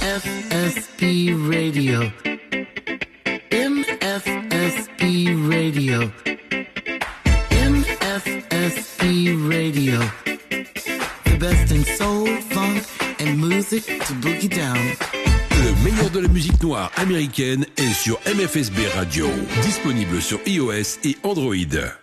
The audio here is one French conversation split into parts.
MFSB Radio. MFSB Radio. MFSB Radio. The best in soul, funk, and music to boogie down. Le meilleur de la musique noire américaine est sur MFSB Radio. Disponible sur iOS et Android.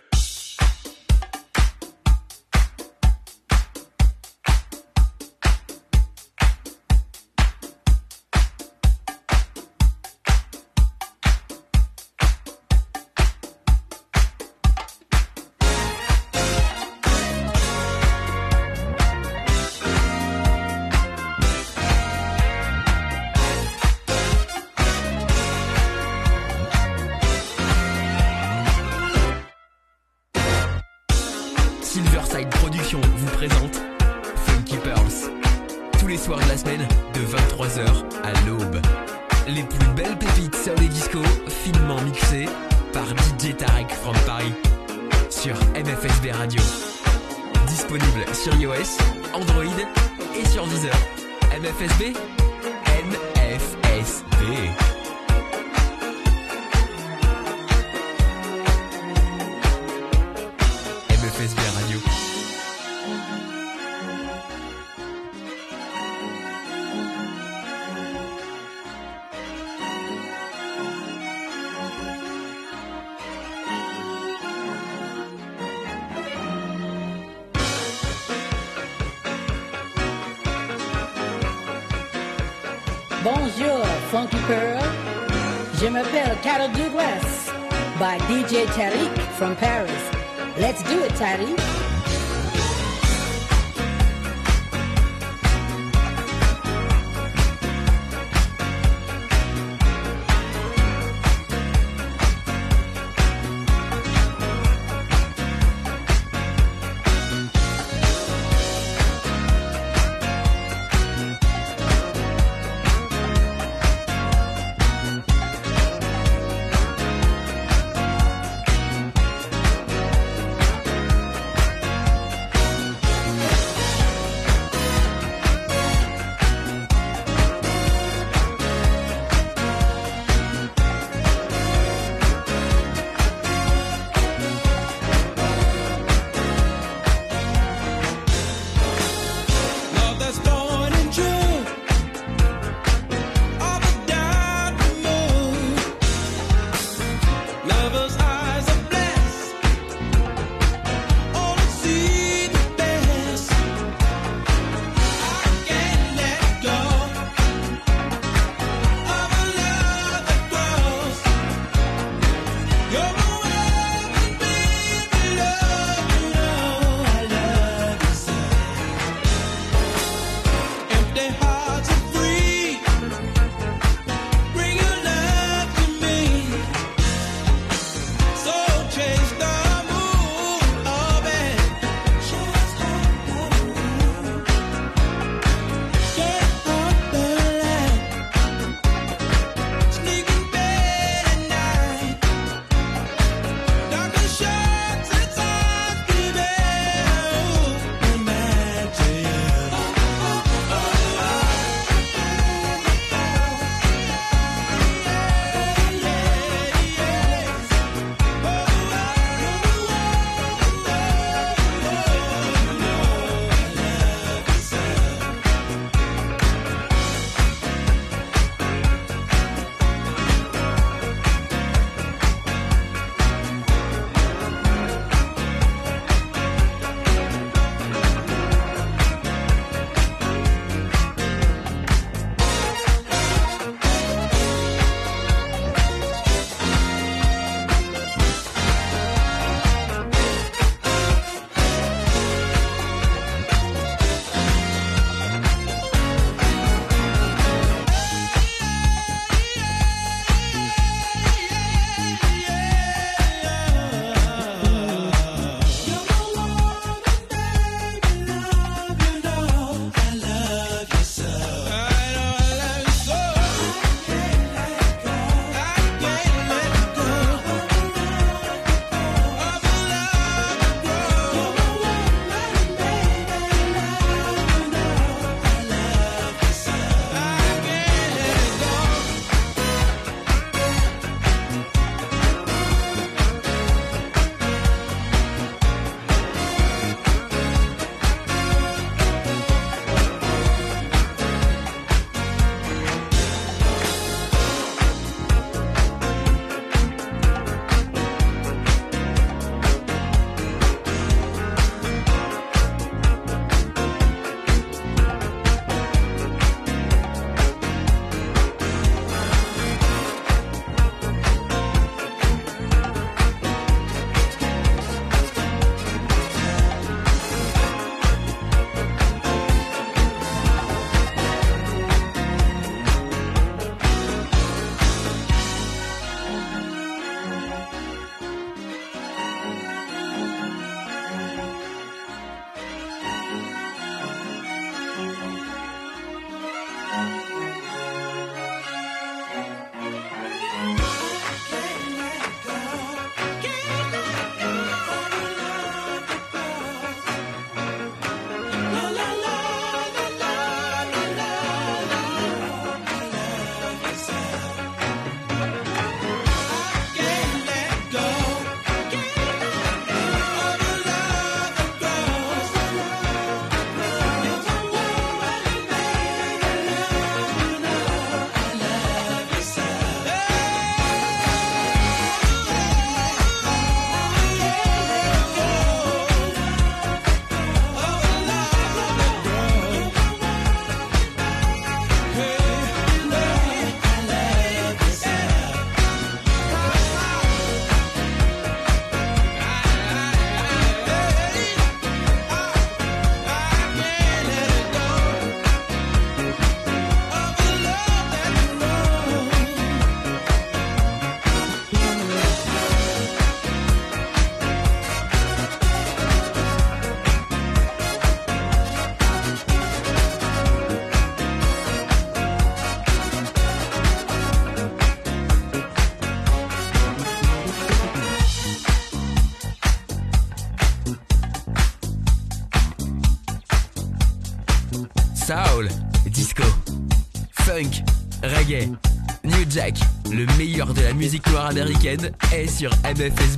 Est sur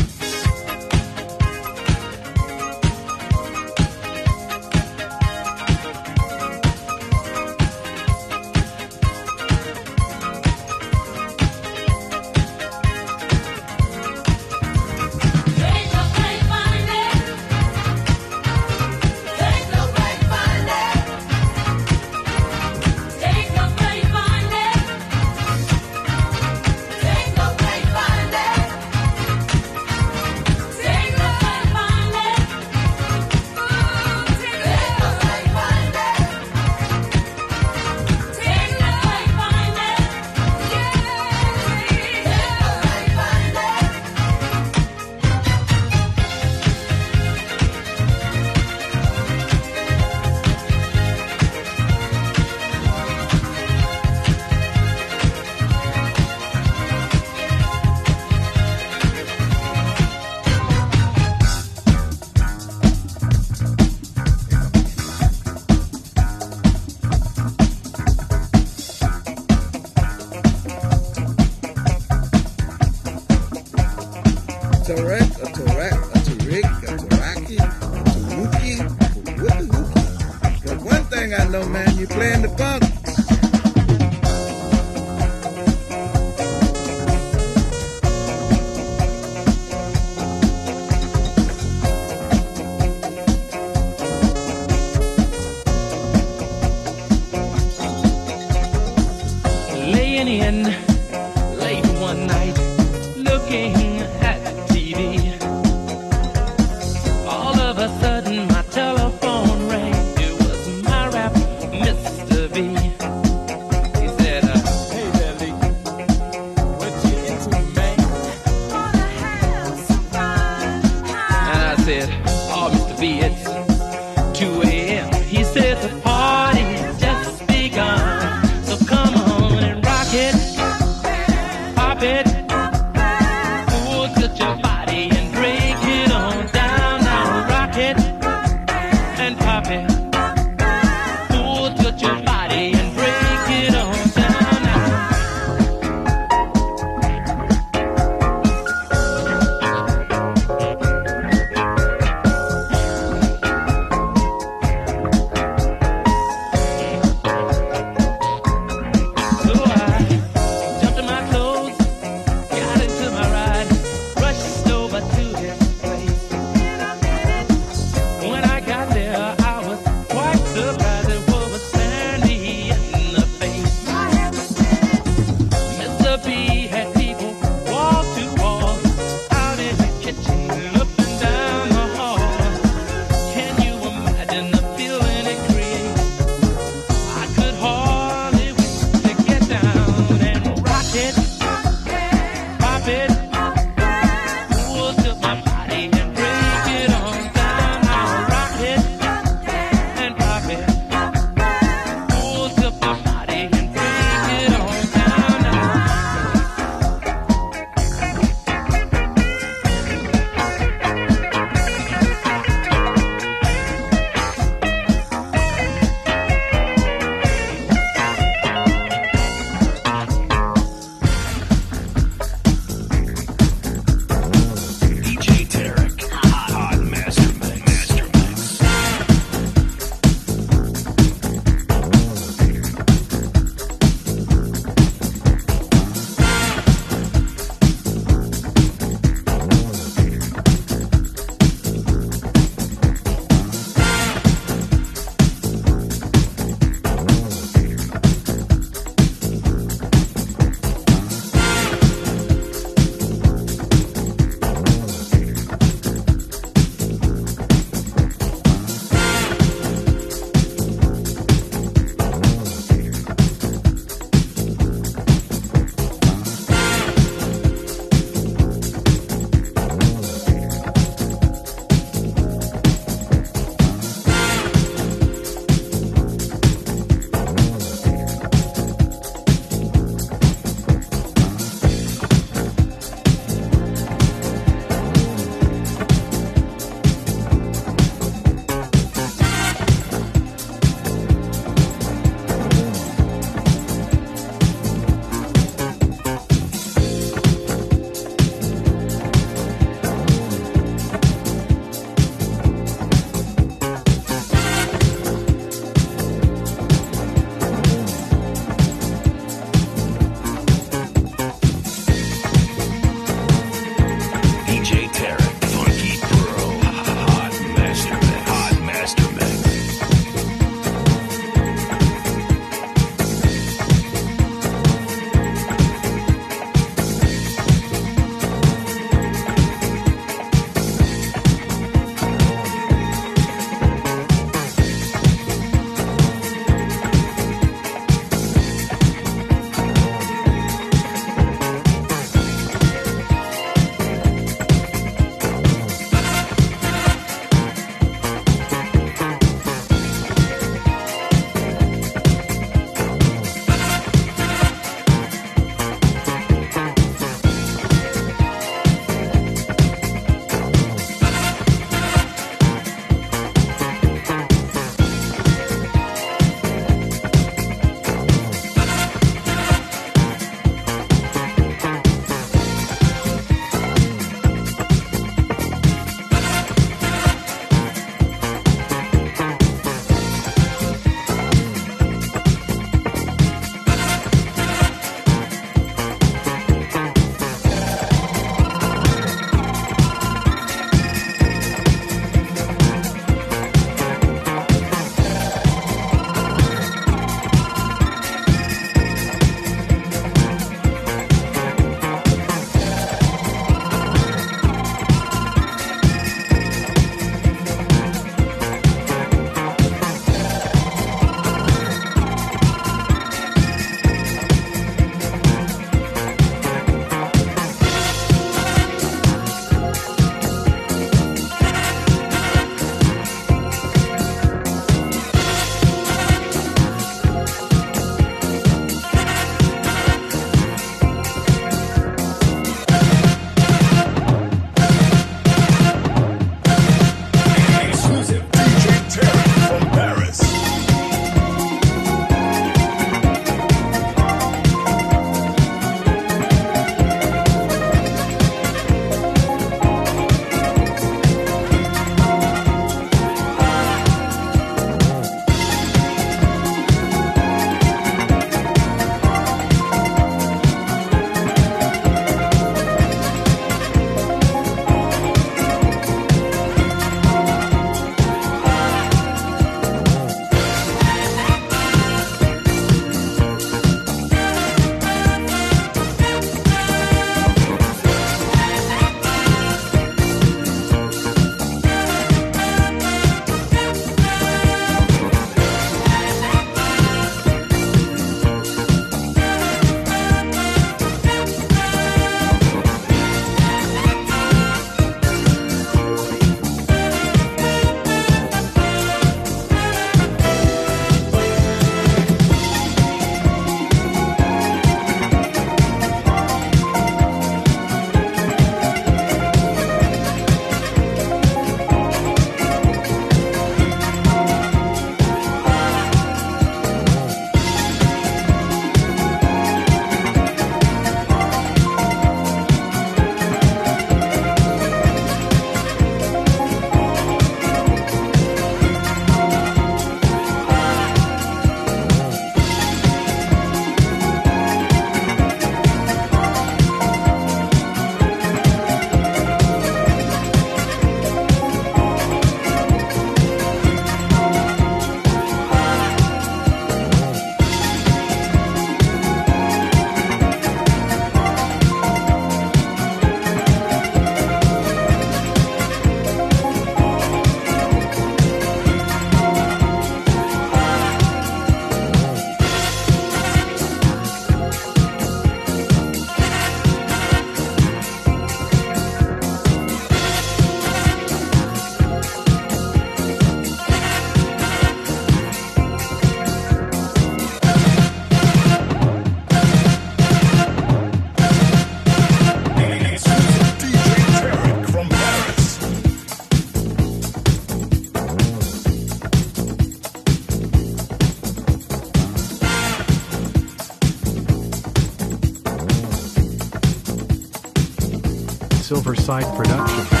Production.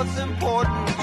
what's important.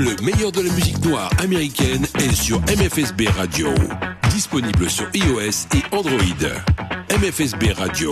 De la musique noire américaine est sur MFSB Radio. Disponible sur iOS et Android. MFSB Radio.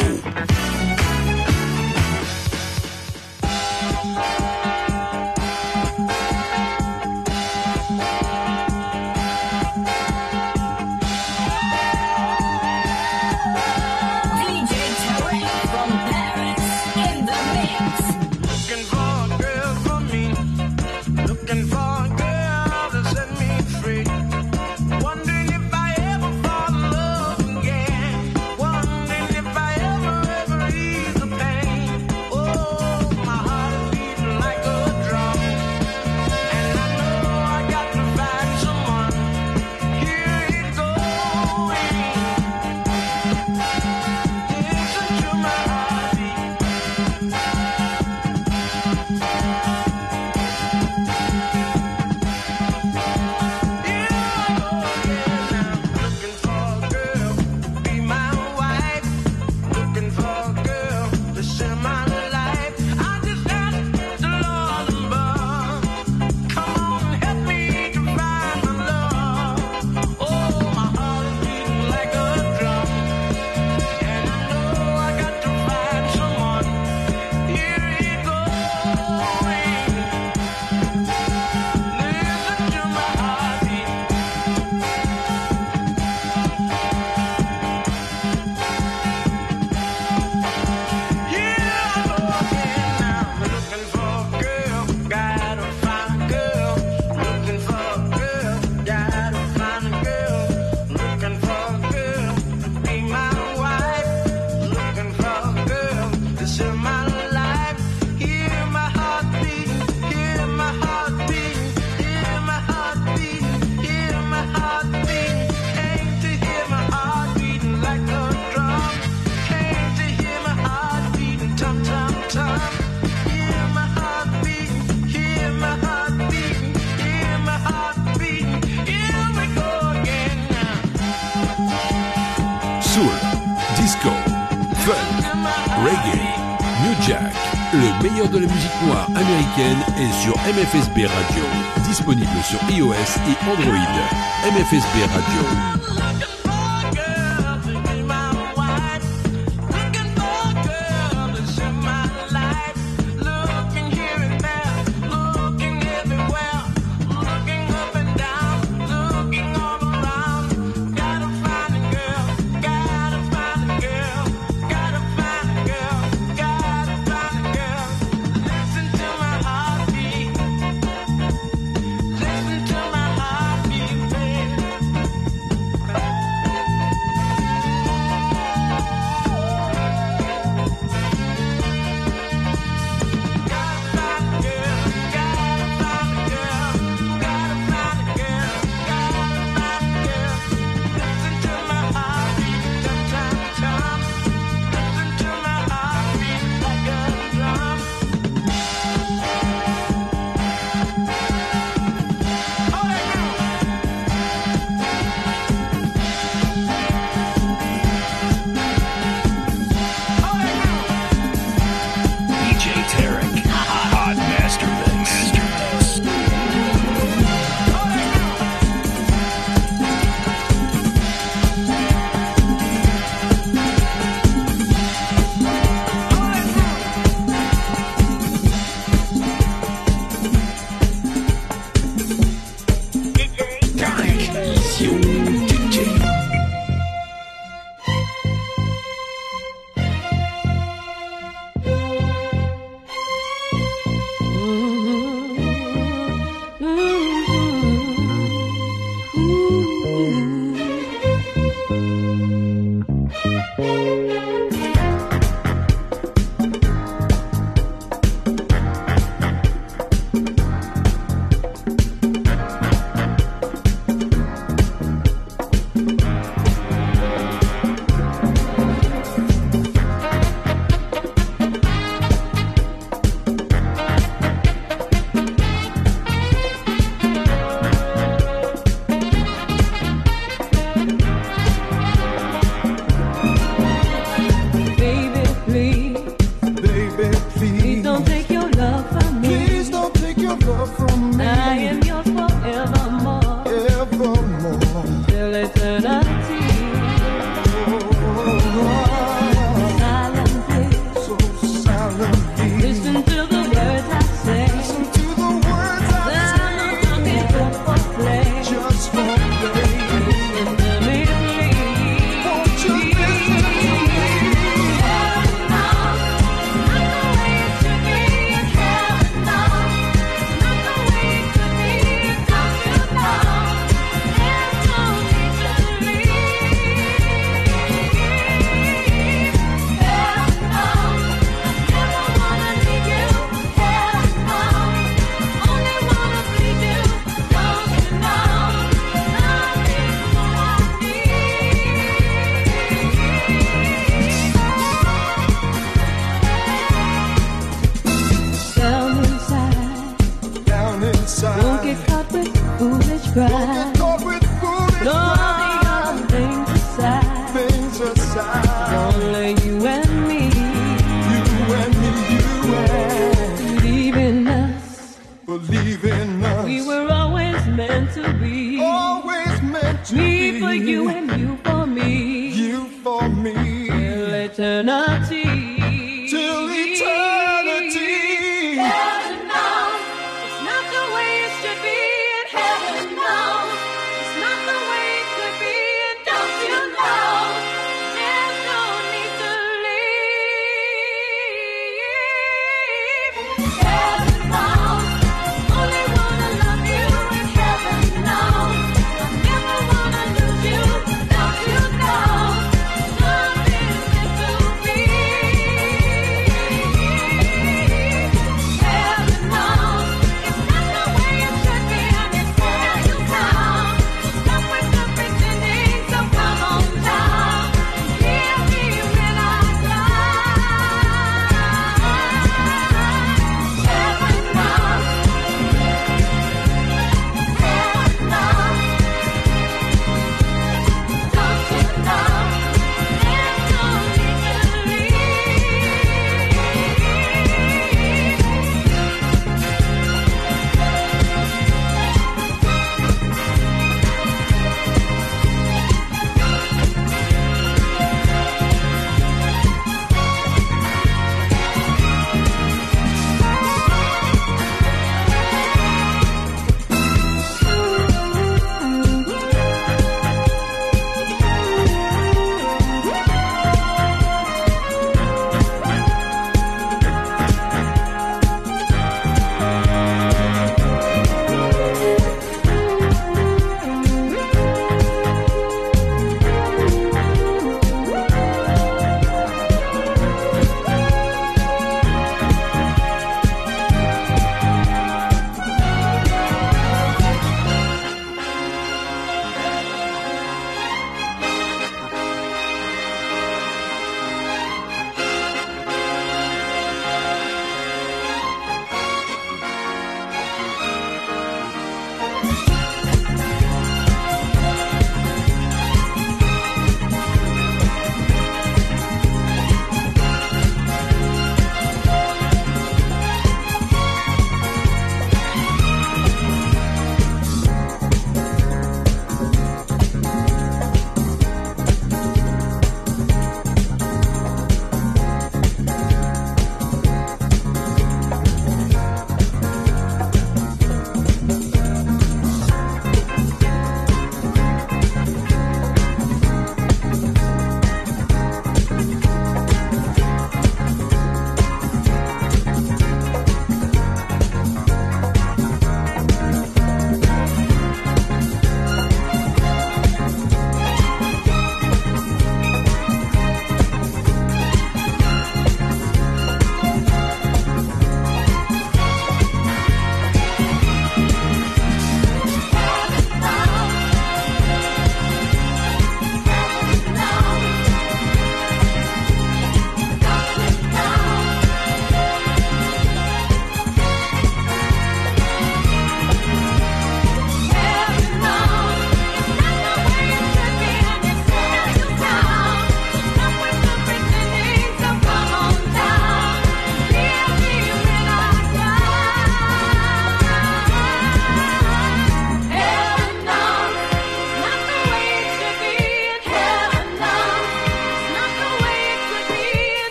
de la musique noire américaine est sur MFSB Radio, disponible sur iOS et Android. MFSB Radio.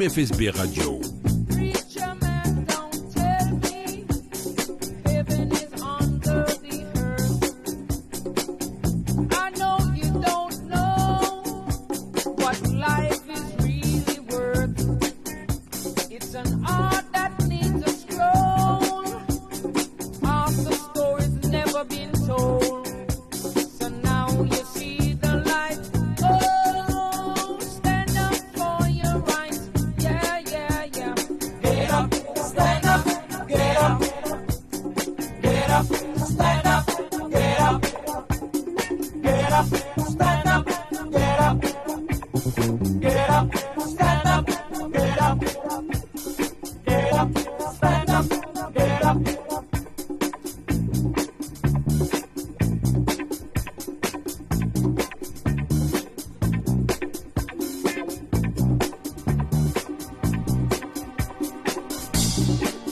MFSB Radio. Thank.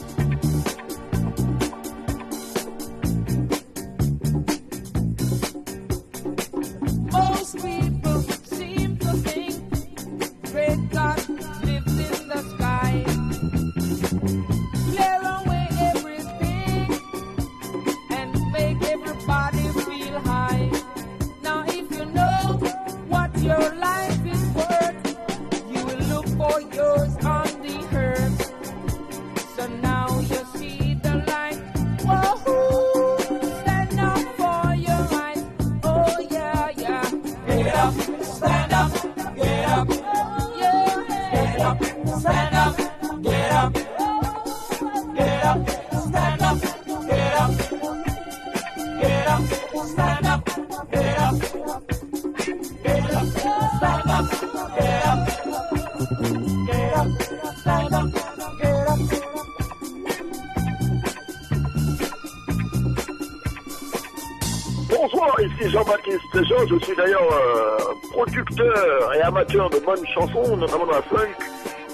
manifestation. Je suis d'ailleurs euh, producteur et amateur de bonnes chansons, notamment dans la funk.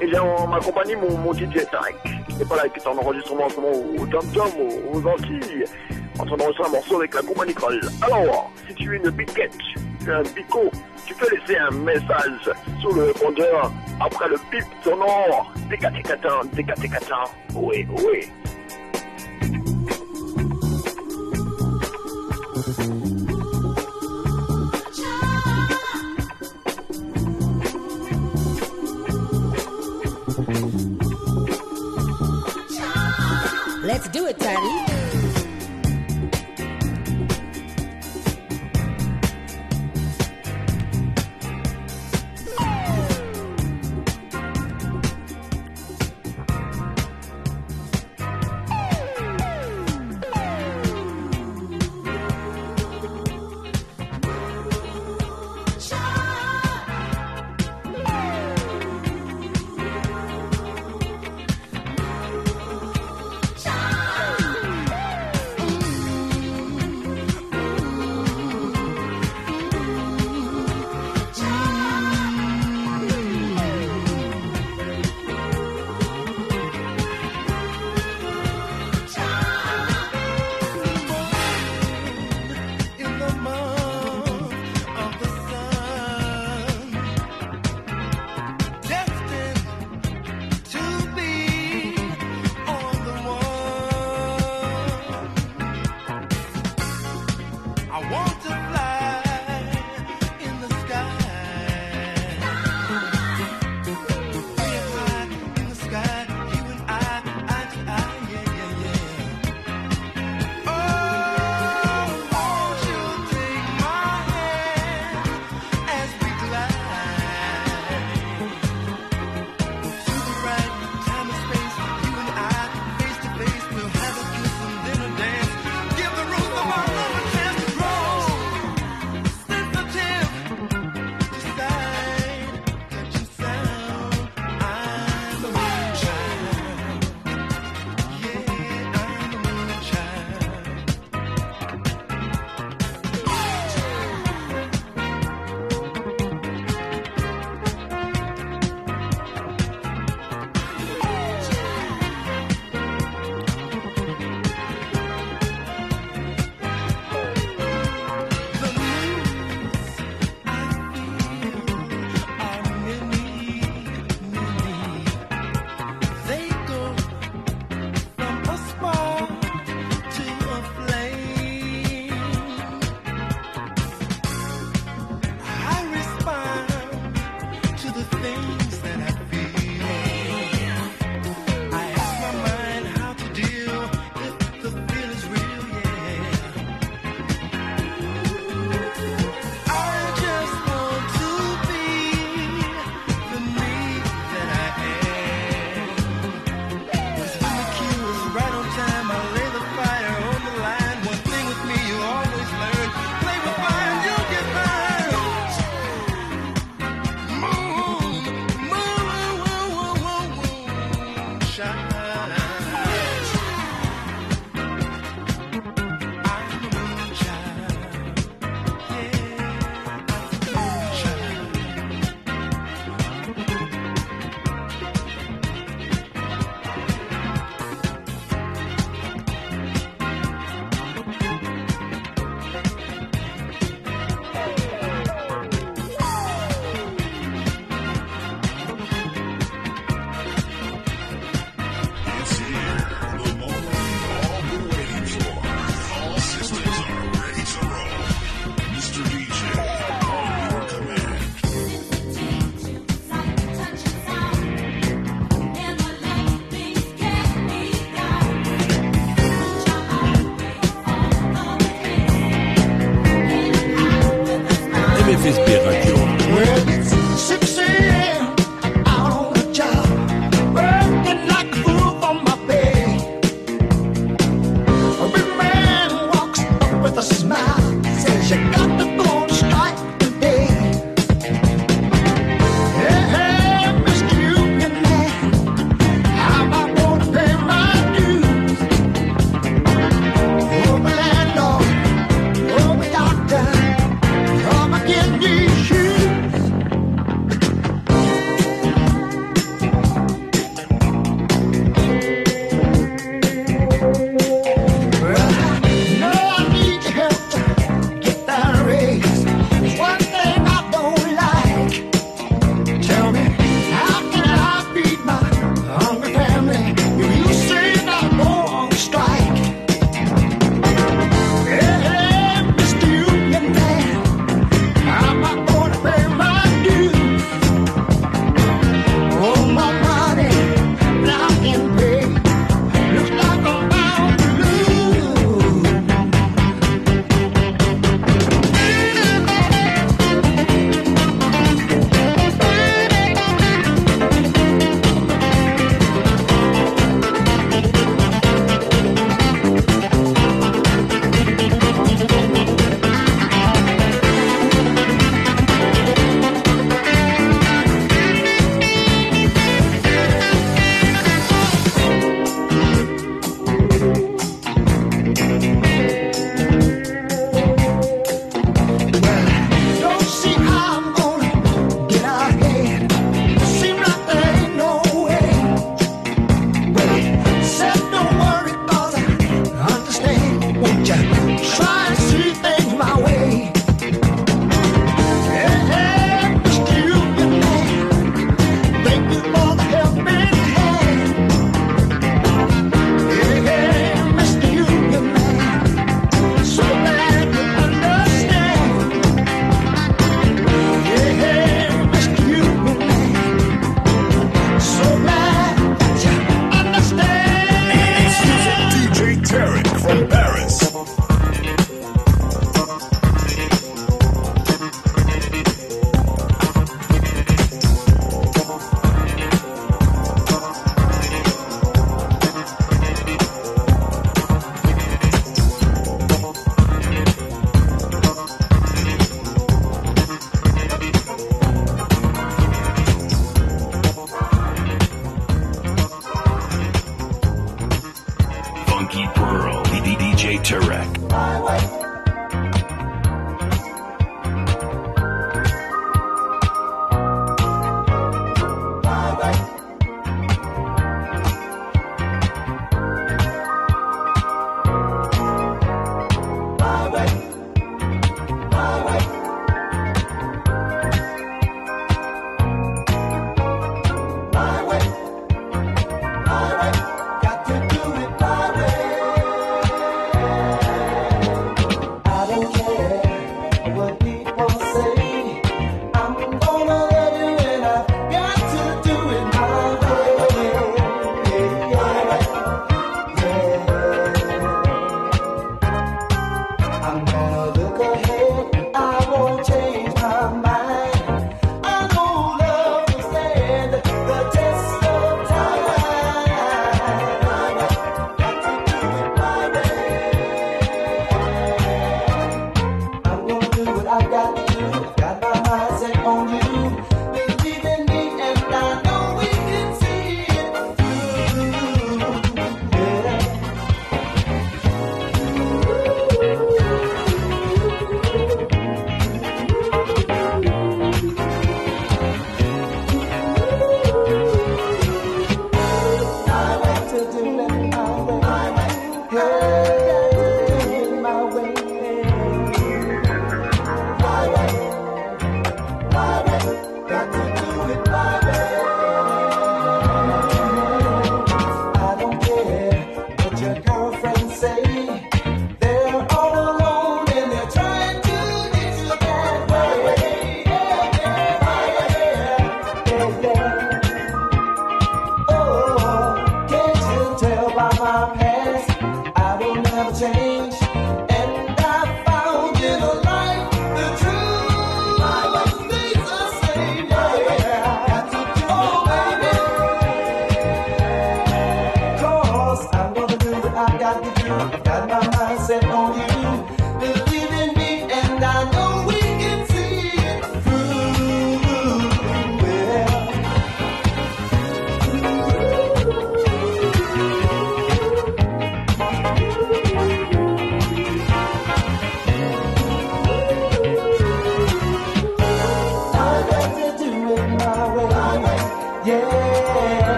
Et j'ai en ma compagnie mon, mon DJ Tarek. Et voilà, qui est en enregistrement en au Tom Tom, aux, aux, Antilles, en train d'enregistrer un morceau avec la compagnie Kroll. Alors, si tu es une biquette, tu es un bico, tu peux laisser un message sur le répondeur après le pip sonore. Décatécatin, décatécatin, oui, oui.